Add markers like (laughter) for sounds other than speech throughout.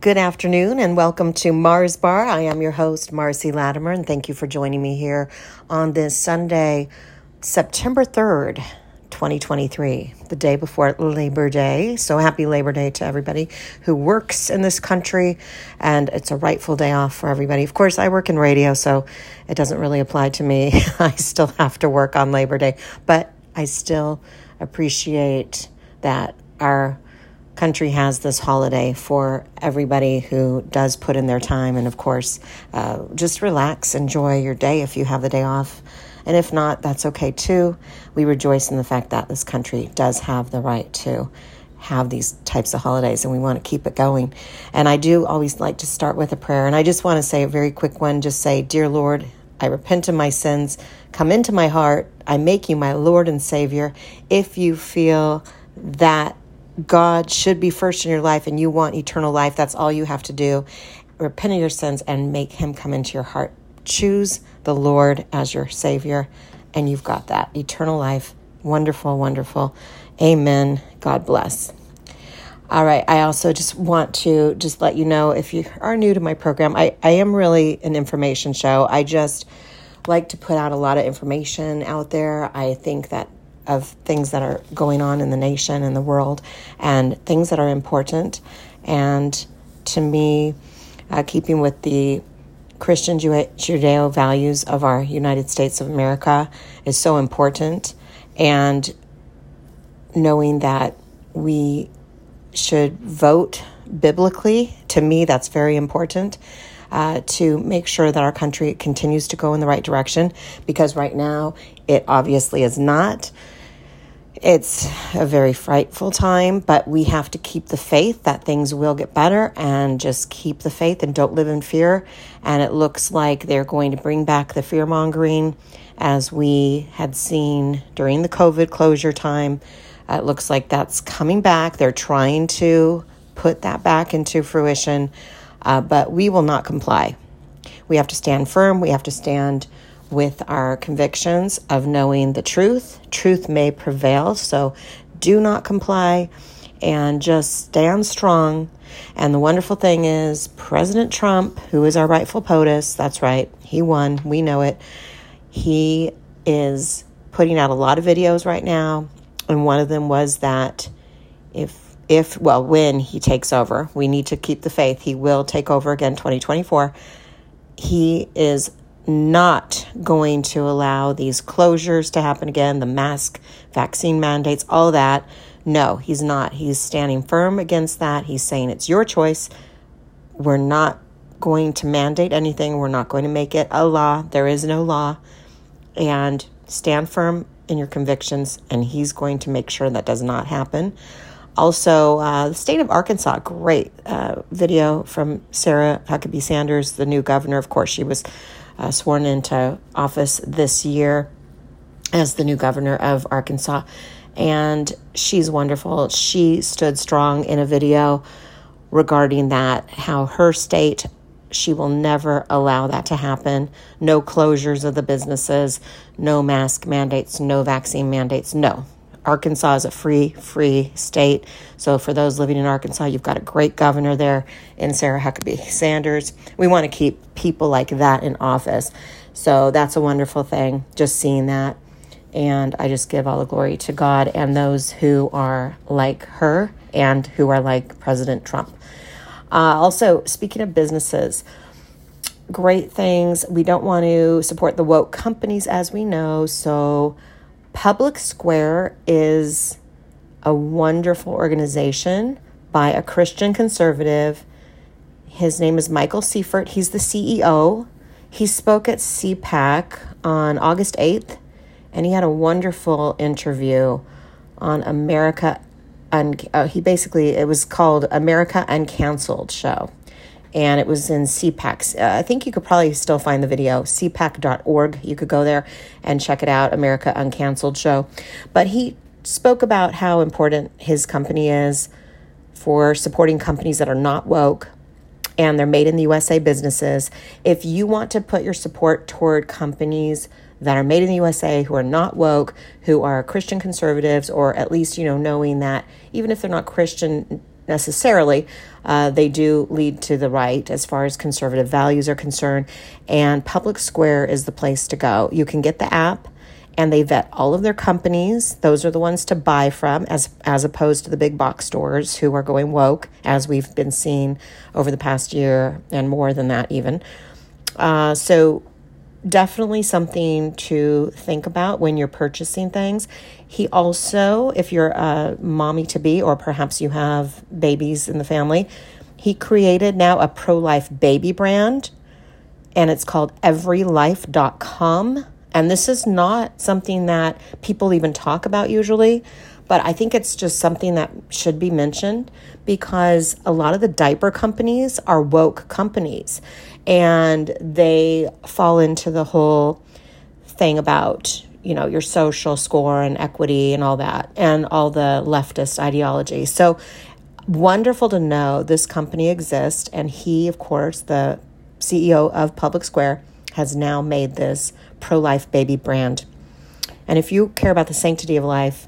Good afternoon and welcome to Mars Bar. I am your host, Marsi Latimer, and thank you for joining me here on this Sunday, September 3rd, 2023, the day before Labor Day. So happy Labor Day to everybody who works in this country, and it's a rightful day off for everybody. Of course, I work in radio, so it doesn't really apply to me. (laughs) I still have to work on Labor Day, but I still appreciate that our country has this holiday for everybody who does put in their time. And of course, uh, just relax, enjoy your day if you have the day off. And if not, that's okay too. We rejoice in the fact that this country does have the right to have these types of holidays and we want to keep it going. And I do always like to start with a prayer. And I just want to say a very quick one just say, Dear Lord, I repent of my sins. Come into my heart. I make you my Lord and Savior. If you feel that God should be first in your life and you want eternal life, that's all you have to do. Repent of your sins and make Him come into your heart. Choose the Lord as your Savior, and you've got that eternal life. Wonderful, wonderful. Amen. God bless. All right. I also just want to just let you know if you are new to my program, I, I am really an information show. I just like to put out a lot of information out there. I think that of things that are going on in the nation and the world and things that are important. And to me, uh, keeping with the Christian Judeo values of our United States of America is so important. And knowing that we should vote biblically, to me, that's very important. Uh, to make sure that our country continues to go in the right direction because right now it obviously is not. It's a very frightful time, but we have to keep the faith that things will get better and just keep the faith and don't live in fear. And it looks like they're going to bring back the fear mongering as we had seen during the COVID closure time. It looks like that's coming back. They're trying to put that back into fruition, uh, but we will not comply. We have to stand firm. We have to stand with our convictions of knowing the truth. Truth may prevail, so do not comply and just stand strong. And the wonderful thing is, President Trump, who is our rightful POTUS, that's right, he won, we know it. He is putting out a lot of videos right now, and one of them was that if if well when he takes over, we need to keep the faith. He will take over again 2024. He is not going to allow these closures to happen again, the mask, vaccine mandates, all that. No, he's not. He's standing firm against that. He's saying it's your choice. We're not going to mandate anything. We're not going to make it a law. There is no law. And stand firm in your convictions, and he's going to make sure that does not happen. Also, uh, the state of Arkansas, great uh, video from Sarah Huckabee Sanders, the new governor. Of course, she was uh, sworn into office this year as the new governor of Arkansas. And she's wonderful. She stood strong in a video regarding that, how her state, she will never allow that to happen. No closures of the businesses, no mask mandates, no vaccine mandates. No, Arkansas is a free, free state. So for those living in Arkansas, you've got a great governor there in Sarah Huckabee Sanders. We want to keep people like that in office. So that's a wonderful thing, just seeing that. And I just give all the glory to God and those who are like her and who are like President Trump. Uh, also, speaking of businesses, great things. We don't want to support the woke companies, as we know. So, Public Square is a wonderful organization by a Christian conservative. His name is Michael Seifert. He's the CEO. He spoke at CPAC on August 8th, and he had a wonderful interview on America. Un- uh, he basically, it was called America Uncanceled Show and it was in CPAC. Uh, I think you could probably still find the video, cpac.org. You could go there and check it out, America Uncanceled Show. But he spoke about how important his company is for supporting companies that are not woke and they're made in the USA businesses. If you want to put your support toward companies that are made in the USA who are not woke, who are Christian conservatives, or at least, you know, knowing that even if they're not Christian necessarily. Uh, they do lead to the right as far as conservative values are concerned, and Public Square is the place to go. You can get the app and they vet all of their companies. Those are the ones to buy from, as as opposed to the big box stores who are going woke, as we've been seeing over the past year and more than that even. Uh, so definitely something to think about when you're purchasing things. He also, if you're a mommy to be, or perhaps you have babies in the family, he created now a pro life baby brand, and it's called everylife.com and this is not something that people even talk about usually, but I think it's just something that should be mentioned because a lot of the diaper companies are woke companies and they fall into the whole thing about you know your social score and equity and all that and all the leftist ideology so wonderful to know this company exists and he of course the ceo of public square has now made this pro life baby brand. And if you care about the sanctity of life,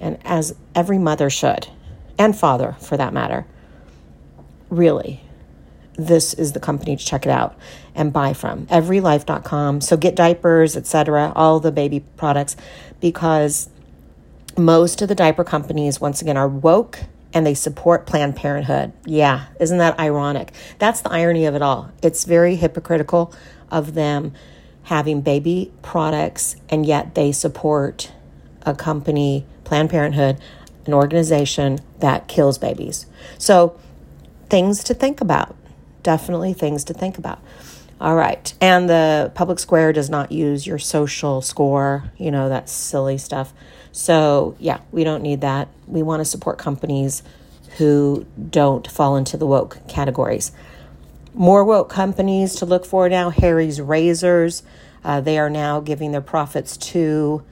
and as every mother should, and father for that matter, really, this is the company to check it out and buy from. Everylife.com so get diapers etc all the baby products because most of the diaper companies once again are woke and they support planned parenthood. Yeah isn't that ironic? That's the irony of it all. It's very hypocritical of them having baby products, and yet they support a company, Planned Parenthood, an organization that kills babies. So, things to think about. Definitely things to think about. All right. And the public square does not use your social score, you know, that silly stuff. So, yeah, we don't need that. We want to support companies who don't fall into the woke categories. More woke companies to look for now Harry's Razors. Uh, they are now giving their profits to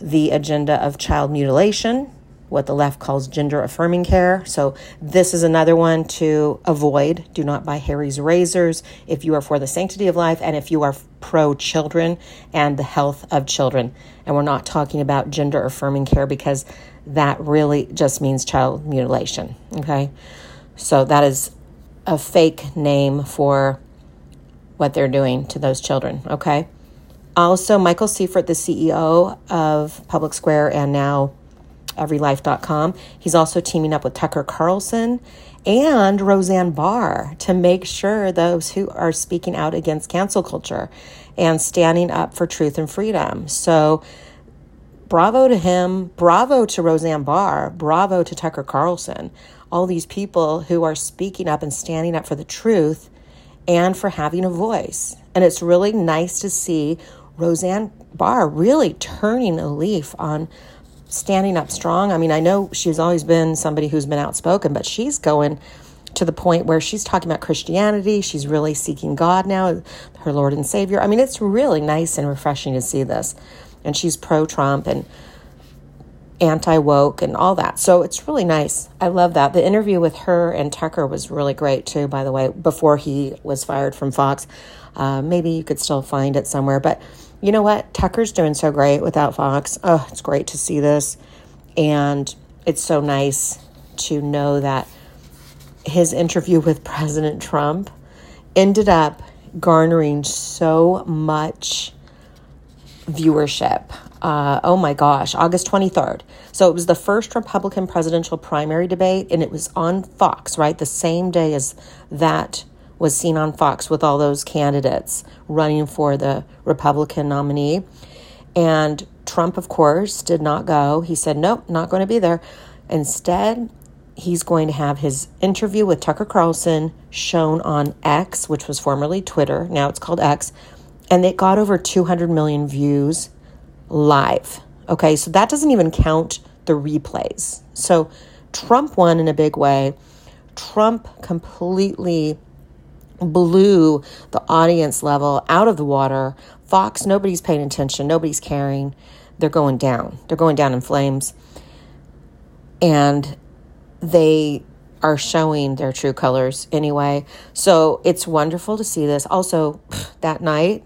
the agenda of child mutilation, what the left calls gender affirming care. So, this is another one to avoid. Do not buy Harry's razors if you are for the sanctity of life and if you are pro children and the health of children. And we're not talking about gender affirming care because that really just means child mutilation. Okay. So, that is a fake name for what they're doing to those children, okay? Also, Michael Seifert, the CEO of Public Square and now everylife.com, he's also teaming up with Tucker Carlson and Roseanne Barr to make sure those who are speaking out against cancel culture and standing up for truth and freedom. So, bravo to him, bravo to Roseanne Barr, bravo to Tucker Carlson all these people who are speaking up and standing up for the truth and for having a voice. And it's really nice to see Roseanne Barr really turning a leaf on standing up strong. I mean, I know she's always been somebody who's been outspoken, but she's going to the point where she's talking about Christianity. She's really seeking God now, her Lord and Savior. I mean, it's really nice and refreshing to see this. And she's pro Trump and anti woke and all that. So it's really nice. I love that. The interview with her and Tucker was really great too, by the way, before he was fired from Fox. Uh, maybe you could still find it somewhere. But you know what? Tucker's doing so great without Fox. Oh, it's great to see this. And it's so nice to know that his interview with (laughs) President Trump ended up garnering so much viewership uh, oh my gosh, August 23rd. So it was the first Republican presidential primary debate, and it was on Fox, right? The same day as that was seen on Fox with all those candidates running for the Republican nominee. And Trump, of course, did not go. He said, nope, not going to be there. Instead, he's going to have his interview with Tucker Carlson shown on X, which was formerly Twitter. Now it's called X. And it got over 200 million views live. Okay, so that doesn't even count the replays. So Trump won in a big way. Trump completely blew the audience level out of the water. Fox, nobody's paying attention, nobody's caring. They're going down. They're going down in flames. And they are showing their true colors anyway. So it's wonderful to see this. Also, (sniffs) that night,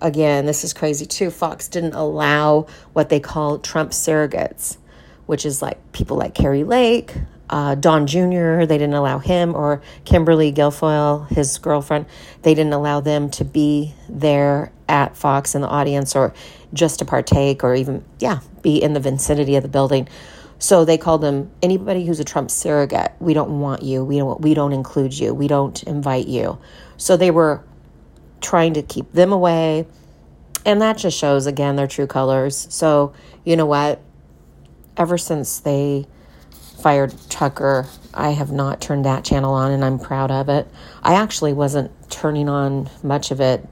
again, this is crazy too. Fox didn't allow what they call Trump surrogates, which is like people like Kari Lake, uh, Don Jr., they didn't allow him, or Kimberly Guilfoyle, his girlfriend, they didn't allow them to be there at Fox in the audience or just to partake or even, yeah, be in the vicinity of the building. So they called them anybody who's a Trump surrogate. We don't want you. We don't. We don't include you. We don't invite you. So they were trying to keep them away, and that just shows again their true colors. So you know what? Ever since they fired Tucker, I have not turned that channel on, and I'm proud of it. I actually wasn't turning on much of it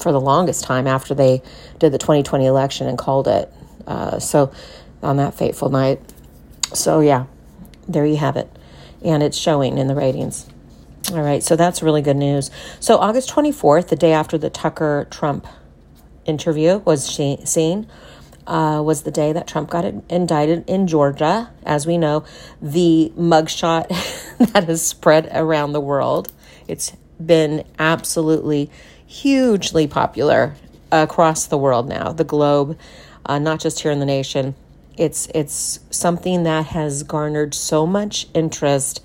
for the longest time after they did the 2020 election and called it. Uh, so on that fateful night. So, yeah, there you have it. And it's showing in the ratings. All right, so that's really good news. So, August 24th, the day after the Tucker Trump interview was seen, uh, was the day that Trump got indicted in Georgia. As we know, the mugshot (laughs) that has spread around the world. It's been absolutely hugely popular across the world now, the globe, uh, not just here in the nation. It's it's something that has garnered so much interest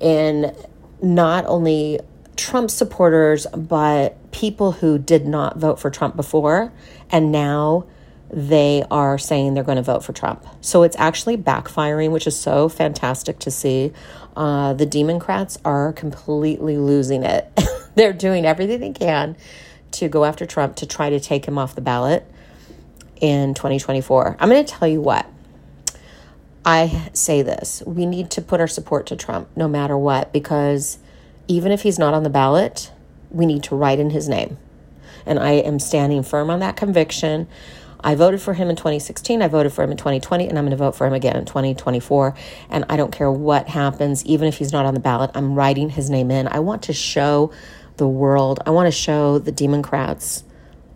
in not only Trump supporters but people who did not vote for Trump before and now they are saying they're going to vote for Trump. So it's actually backfiring, which is so fantastic to see. Uh, the Democrats are completely losing it. (laughs) they're doing everything they can to go after Trump to try to take him off the ballot in 2024. I'm going to tell you what. I say this we need to put our support to Trump no matter what, because even if he's not on the ballot, we need to write in his name. And I am standing firm on that conviction. I voted for him in 2016. I voted for him in 2020, and I'm going to vote for him again in 2024. And I don't care what happens, even if he's not on the ballot, I'm writing his name in. I want to show the world, I want to show the Democrats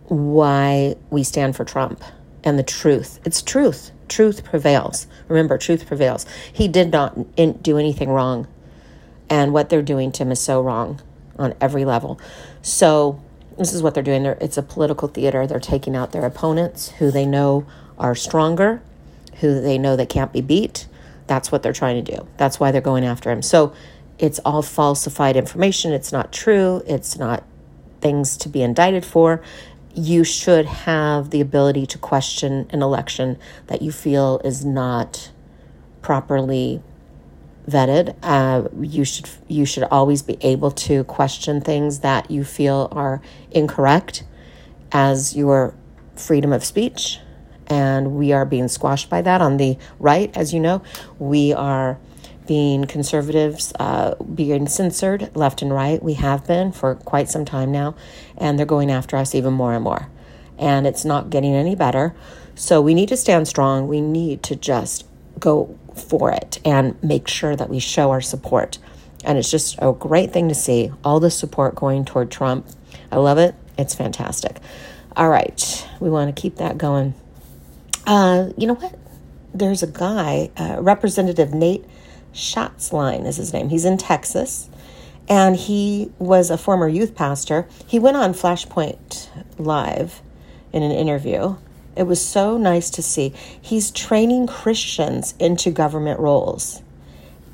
why we stand for Trump and the truth. It's truth. Truth prevails. Remember, truth prevails. He did not do anything wrong. And what they're doing to him is so wrong on every level. So, this is what they're doing. They're, it's a political theater. They're taking out their opponents who they know are stronger, who they know they can't be beat. That's what they're trying to do. That's why they're going after him. So, it's all falsified information. It's not true. It's not things to be indicted for you should have the ability to question an election that you feel is not properly vetted. Uh, you should you should always be able to question things that you feel are incorrect as your freedom of speech. And we are being squashed by that on the right, as you know. We are being conservatives uh, being censored left and right. We have been for quite some time now, and they're going after us even more and more. And it's not getting any better. So we need to stand strong. We need to just go for it and make sure that we show our support. And it's just a great thing to see all the support going toward Trump. I love it. It's fantastic. All right, we want to keep that going. Uh, you know what? There's a guy, uh, Representative Nate Schatzline is his name. He's in Texas and he was a former youth pastor. He went on Flashpoint Live in an interview. It was so nice to see. He's training Christians into government roles.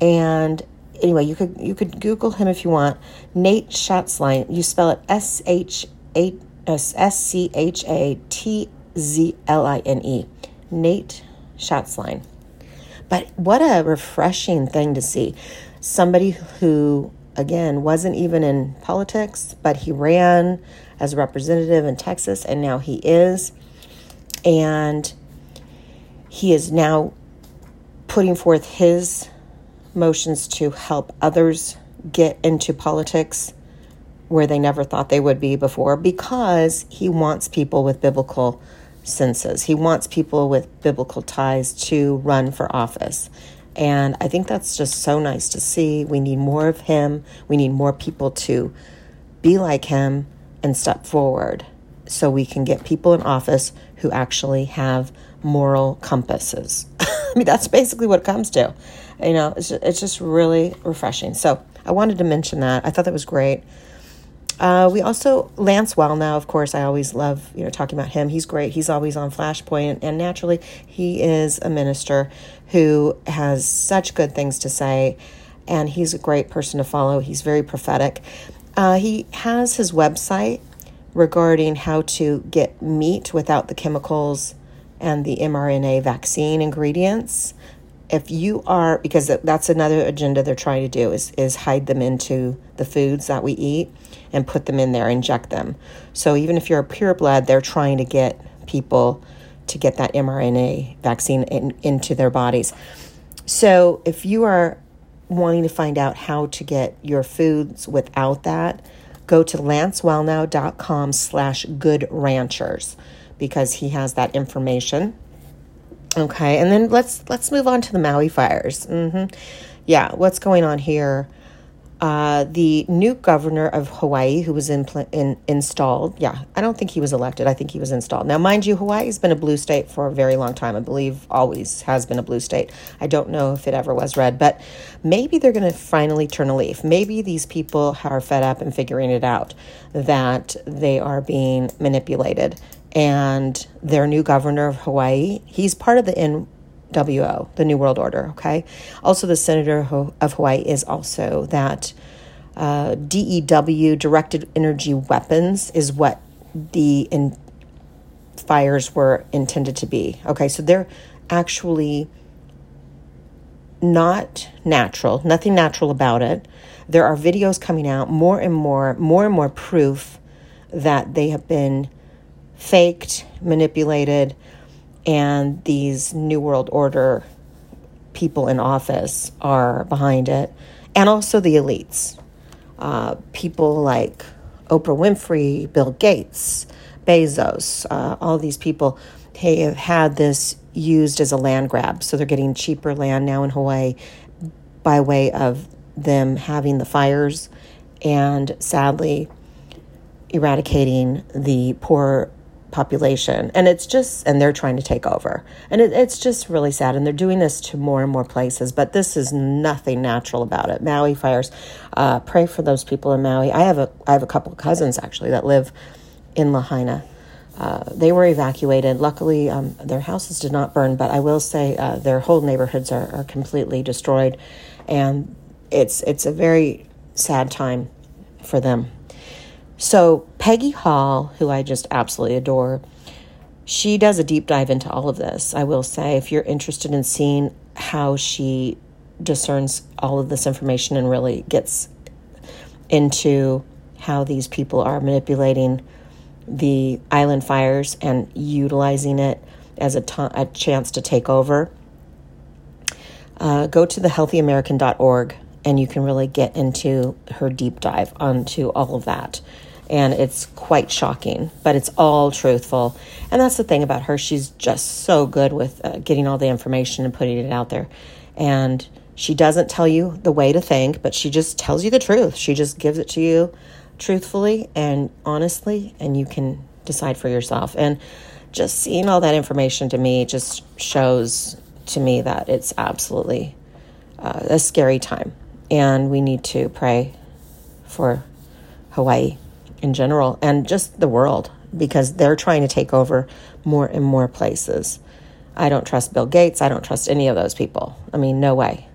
And anyway, you could you could Google him if you want. Nate Schatzline. You spell it S H A S C H A T Z L I N E. Nate Schatzline. But what a refreshing thing to see. Somebody who, again, wasn't even in politics, but he ran as a representative in Texas, and now he is. And he is now putting forth his motions to help others get into politics where they never thought they would be before because he wants people with biblical senses. He wants people with biblical ties to run for office. And I think that's just so nice to see. We need more of him. We need more people to be like him and step forward so we can get people in office who actually have moral compasses. (laughs) I mean, that's basically what it comes to. You know, it's just, it's just really refreshing. So I wanted to mention that. I thought that was great. Uh, we also Lance Wallnau, of course. I always love you know talking about him. He's great. He's always on Flashpoint, and naturally, he is a minister who has such good things to say, and he's a great person to follow. He's very prophetic. Uh, he has his website regarding how to get meat without the chemicals and the mRNA vaccine ingredients. If you are because that's another agenda they're trying to do is is hide them into the foods that we eat and put them in there inject them. So even if you're a pure blood they're trying to get people to get that mRNA vaccine in, into their bodies. So if you are wanting to find out how to get your foods without that go to lancewallnau.com slash good ranchers because he has that information Okay, and then let's let's move on to the Maui fires. Mm-hmm. Yeah, what's going on here? Uh, the new governor of Hawaii, who was in, in, installed, yeah, I don't think he was elected. I think he was installed. Now, mind you, Hawaii's been a blue state for a very long time. I believe always has been a blue state. I don't know if it ever was red, but maybe they're going to finally turn a leaf. Maybe these people are fed up and figuring it out that they are being manipulated and their new governor of Hawaii, he's part of the NWO, the New World Order, okay? Also, the senator of Hawaii is also that uh, DEW, directed energy weapons, is what the in- fires were intended to be, okay? So they're actually not natural, nothing natural about it. There are videos coming out, more and more, more and more proof that they have been faked, manipulated, and these New World Order people in office are behind it, and also the elites. Uh, people like Oprah Winfrey, Bill Gates, Bezos, uh, all these people they have had this used as a land grab. So they're getting cheaper land now in Hawaii by way of them having the fires and sadly eradicating the poor population. And it's just and they're trying to take over. And it, it's just really sad. And they're doing this to more and more places but this is nothing natural about it. Maui fires uh, pray for those people in maui. I have a i have a couple of cousins actually that live in lahaina. Uh, they were evacuated. Luckily um, their houses did not burn but i will say uh, their whole neighborhoods are, are completely destroyed. And it's it's a very sad time for them so, Peggy Hall, who I just absolutely adore, she does a deep dive into all of this. I will say, if you're interested in seeing how she discerns all of this information and really gets into how these people are manipulating the island fires and utilizing it as a, chance to take over, uh, go to thehealthyamerican.org and you can really get into her deep dive onto all of that and it's quite shocking, but it's all truthful. And that's the thing about her. She's just so good with uh, getting all the information and putting it out there. And she doesn't tell you the way to think, but she just tells you the truth. She just gives it to you truthfully and honestly, and you can decide for yourself. And just seeing all that information to me just shows to me that it's absolutely uh, a scary time. And we need to pray for Hawaii in general and just the world because they're trying to take over more and more places. I don't trust Bill Gates. I don't trust any of those people. I mean, no way.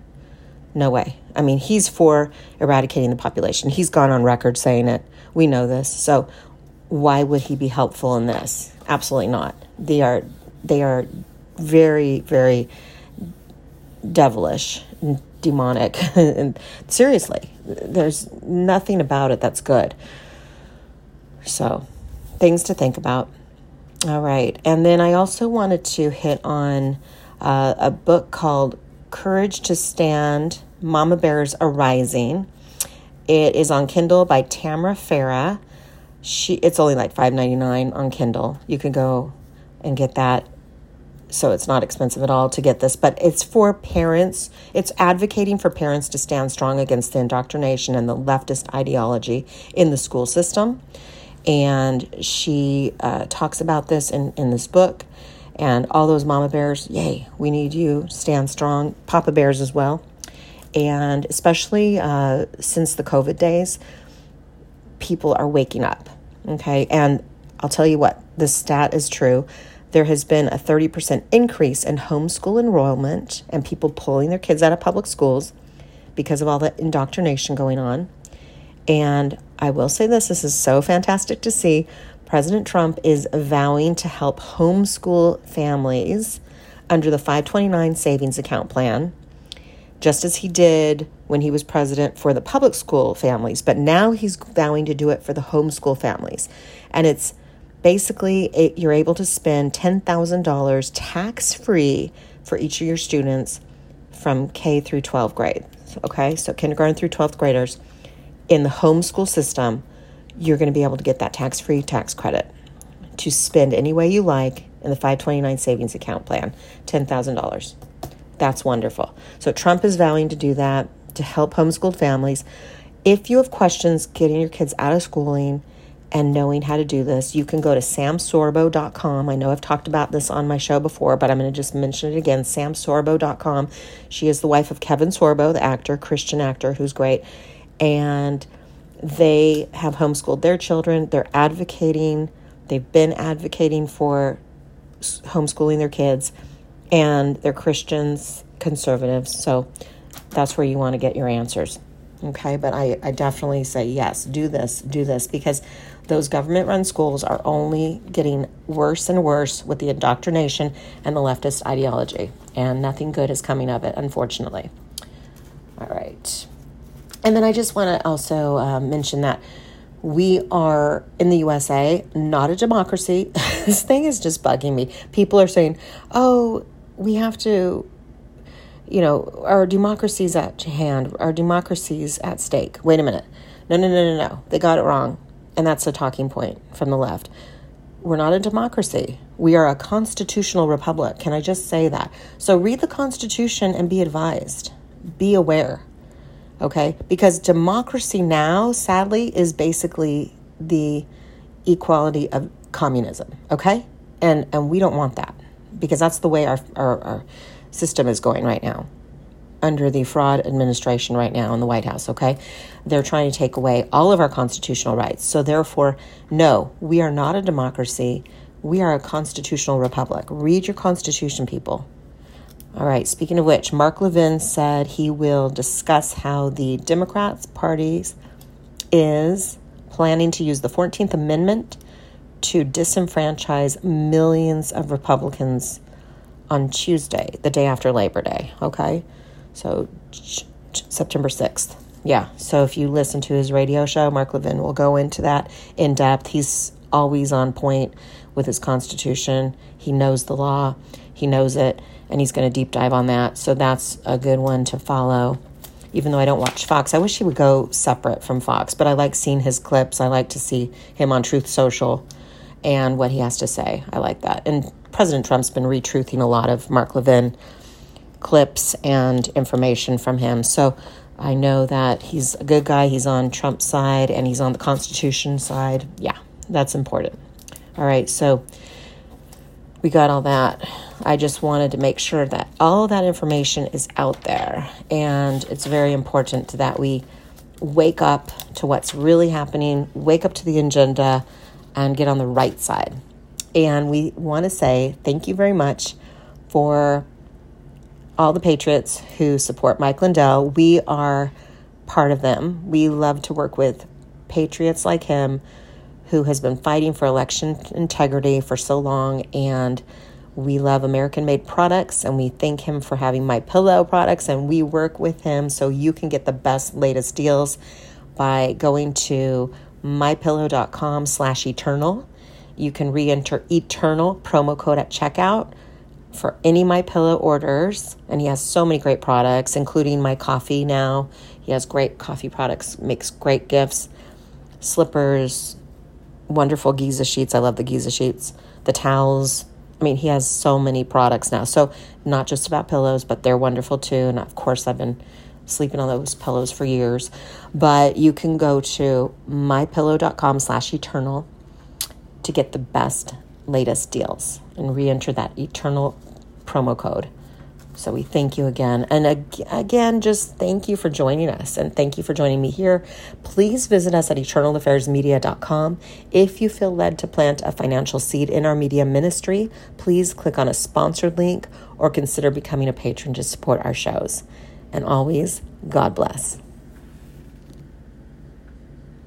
No way. I mean, he's for eradicating the population. He's gone on record saying it. We know this. So why would he be helpful in this? Absolutely not. They are they are very very devilish and demonic (laughs) and seriously, there's nothing about it that's good. So, things to think about. All right. And then I also wanted to hit on uh, a book called Courage to Stand Mama Bears Arising. It is on Kindle by Tamara Farah. She it's only like $5.99 on Kindle. You can go and get that so it's not expensive at all to get this, but it's for parents. It's advocating for parents to stand strong against the indoctrination and the leftist ideology in the school system and she uh, talks about this in, in this book and all those mama bears yay we need you stand strong papa bears as well and especially uh, since the covid days people are waking up. Okay. And I'll tell you what, this stat is true. There has been a 30% increase in homeschool enrollment and people pulling their kids out of public schools because of all the indoctrination going on. And I will say this this is so fantastic to see. President Trump is vowing to help homeschool families under the 529 savings account plan, just as he did when he was president for the public school families. But now he's vowing to do it for the homeschool families. And it's basically it, you're able to spend $10,000 tax free for each of your students from K through 12 grade. Okay, so kindergarten through 12th graders in the homeschool system, you're going to be able to get that tax free tax credit to spend any way you like in the 529 savings account plan $10,000. That's wonderful. So Trump is vowing to do that to help homeschooled families. If you have questions getting your kids out of schooling and knowing how to do this, you can go to samsorbo.com. I know I've talked about this on my show before, but I'm going to just mention it again. samsorbo.com. She is the wife of Kevin Sorbo, the actor, Christian actor, who's great. And they have homeschooled their children. They're advocating, they've been advocating for homeschooling their kids, and they're Christians, conservatives. So that's where you want to get your answers. Okay, but I, I definitely say yes, do this, do this, because those government run schools are only getting worse and worse with the indoctrination and the leftist ideology, and nothing good is coming of it, unfortunately. All right. And then I just want to also uh, mention that we are in the USA not a democracy. (laughs) this thing is just bugging me. People are saying, oh, we have to you know, our democracy's at hand, our democracy's at stake. Wait a minute. No, no, no, no, no. They got it wrong. And that's a talking point from the left. We're not a democracy. We are a constitutional republic. Can I just say that? So read the Constitution and be advised. Be aware. Okay? Because democracy now, sadly, is basically the equality of communism. Okay? And and we don't want that because that's the way our, our, our system is going right now under the fraud administration right now in the White House, okay? They're trying to take away all of our constitutional rights. So, therefore, no, we are not a democracy. We are a constitutional republic. Read your constitution, people. All right, speaking of which, Mark Levin said he will discuss how the Democrats' party is planning to use the 14th Amendment to disenfranchise millions of Republicans on Tuesday, the day after Labor Day. Okay. So September 6th. Yeah. So if you listen to his radio show, Mark Levin will go into that in depth. He's always on point with his Constitution. He knows the law, he knows it, and he's going to deep dive on that. So that's a good one to follow. Even though I don't watch Fox, I wish he would go separate from Fox, but I like seeing his clips. I like to see him on Truth Social and what he has to say. I like that. And President Trump's been retruthing a lot of Mark Levin clips and information from him. So I know that he's a good guy. He's on Trump's side and he's on the Constitution side. Yeah, that's important. All right, so we got all that. I just wanted to make sure that all that information is out there. And it's very important that we wake up to what's really happening, wake up to the agenda, and get on the right side. And we want to say thank you very much for all the patriots who support Mike Lindell. We are part of them. We love to work with patriots like him who has been fighting for election integrity for so long and we love American made products and we thank him for having my pillow products and we work with him so you can get the best latest deals by going to mypillow.com slash eternal. You can re-enter eternal promo code at checkout for any my pillow orders and he has so many great products including my coffee now. He has great coffee products makes great gifts slippers wonderful giza sheets. I love the giza sheets. The towels i mean he has so many products now. So not just about pillows but they're wonderful too. And of course i've been sleeping on those pillows for years. But you can go to mypillow.com slash eternal to get the best, latest deals and re enter that eternal promo code So we thank you again. And ag- again, just thank you for joining us and thank you for joining me here. Please visit us at eternalaffairsmedia.com. If you feel led to plant a financial seed in our media ministry, please click on a sponsored link or consider becoming a patron to support our shows. And always, God bless.